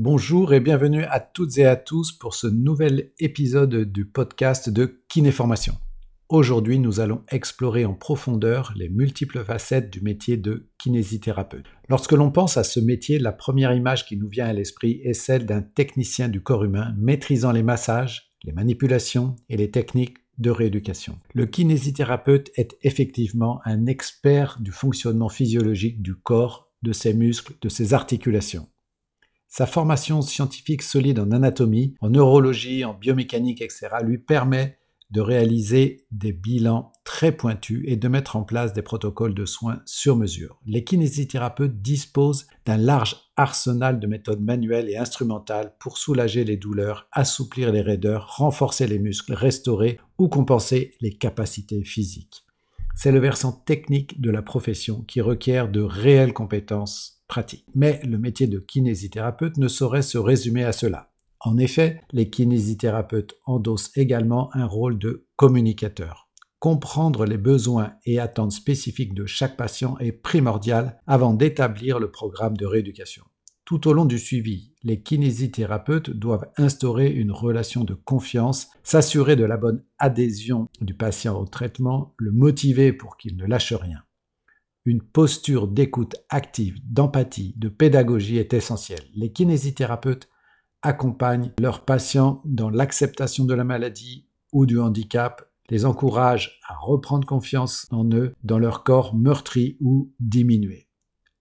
Bonjour et bienvenue à toutes et à tous pour ce nouvel épisode du podcast de Kinéformation. Aujourd'hui, nous allons explorer en profondeur les multiples facettes du métier de kinésithérapeute. Lorsque l'on pense à ce métier, la première image qui nous vient à l'esprit est celle d'un technicien du corps humain maîtrisant les massages, les manipulations et les techniques de rééducation. Le kinésithérapeute est effectivement un expert du fonctionnement physiologique du corps, de ses muscles, de ses articulations. Sa formation scientifique solide en anatomie, en neurologie, en biomécanique, etc. lui permet de réaliser des bilans très pointus et de mettre en place des protocoles de soins sur mesure. Les kinésithérapeutes disposent d'un large arsenal de méthodes manuelles et instrumentales pour soulager les douleurs, assouplir les raideurs, renforcer les muscles, restaurer ou compenser les capacités physiques. C'est le versant technique de la profession qui requiert de réelles compétences pratique. Mais le métier de kinésithérapeute ne saurait se résumer à cela. En effet, les kinésithérapeutes endossent également un rôle de communicateur. Comprendre les besoins et attentes spécifiques de chaque patient est primordial avant d'établir le programme de rééducation. Tout au long du suivi, les kinésithérapeutes doivent instaurer une relation de confiance, s'assurer de la bonne adhésion du patient au traitement, le motiver pour qu'il ne lâche rien une posture d'écoute active, d'empathie, de pédagogie est essentielle. Les kinésithérapeutes accompagnent leurs patients dans l'acceptation de la maladie ou du handicap, les encouragent à reprendre confiance en eux, dans leur corps meurtri ou diminué.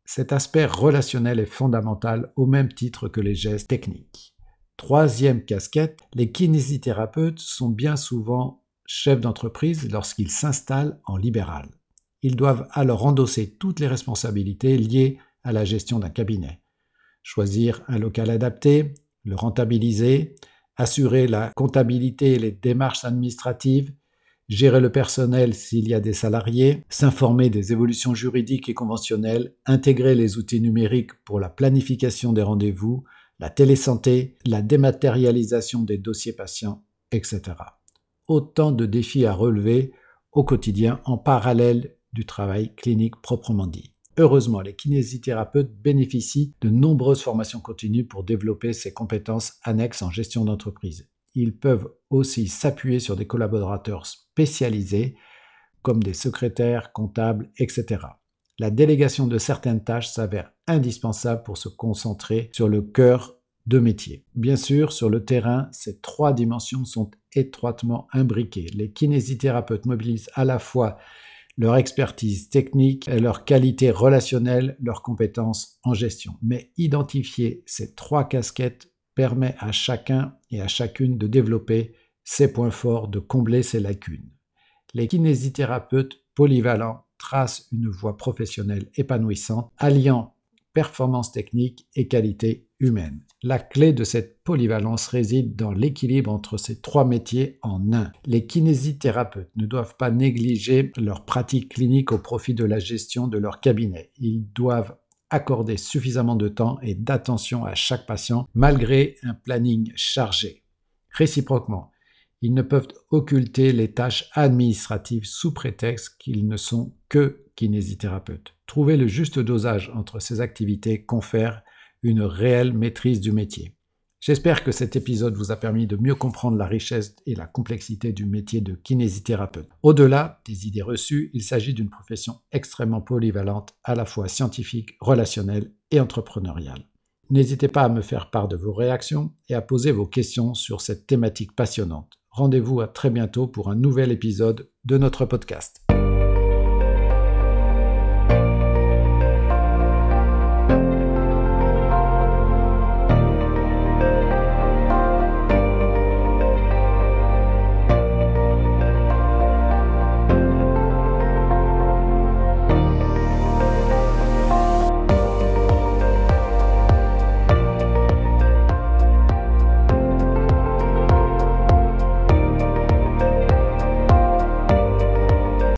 Cet aspect relationnel est fondamental au même titre que les gestes techniques. Troisième casquette, les kinésithérapeutes sont bien souvent chefs d'entreprise lorsqu'ils s'installent en libéral. Ils doivent alors endosser toutes les responsabilités liées à la gestion d'un cabinet. Choisir un local adapté, le rentabiliser, assurer la comptabilité et les démarches administratives, gérer le personnel s'il y a des salariés, s'informer des évolutions juridiques et conventionnelles, intégrer les outils numériques pour la planification des rendez-vous, la télésanté, la dématérialisation des dossiers patients, etc. Autant de défis à relever au quotidien en parallèle du travail clinique proprement dit. Heureusement, les kinésithérapeutes bénéficient de nombreuses formations continues pour développer ces compétences annexes en gestion d'entreprise. Ils peuvent aussi s'appuyer sur des collaborateurs spécialisés comme des secrétaires, comptables, etc. La délégation de certaines tâches s'avère indispensable pour se concentrer sur le cœur de métier. Bien sûr, sur le terrain, ces trois dimensions sont étroitement imbriquées. Les kinésithérapeutes mobilisent à la fois leur expertise technique, leur qualité relationnelle, leurs compétences en gestion. Mais identifier ces trois casquettes permet à chacun et à chacune de développer ses points forts, de combler ses lacunes. Les kinésithérapeutes polyvalents tracent une voie professionnelle épanouissante, alliant performance technique et qualité humaine. La clé de cette polyvalence réside dans l'équilibre entre ces trois métiers en un. Les kinésithérapeutes ne doivent pas négliger leur pratique clinique au profit de la gestion de leur cabinet. Ils doivent accorder suffisamment de temps et d'attention à chaque patient malgré un planning chargé. Réciproquement, ils ne peuvent occulter les tâches administratives sous prétexte qu'ils ne sont que kinésithérapeutes. Trouver le juste dosage entre ces activités confère une réelle maîtrise du métier. J'espère que cet épisode vous a permis de mieux comprendre la richesse et la complexité du métier de kinésithérapeute. Au-delà des idées reçues, il s'agit d'une profession extrêmement polyvalente, à la fois scientifique, relationnelle et entrepreneuriale. N'hésitez pas à me faire part de vos réactions et à poser vos questions sur cette thématique passionnante. Rendez-vous à très bientôt pour un nouvel épisode de notre podcast.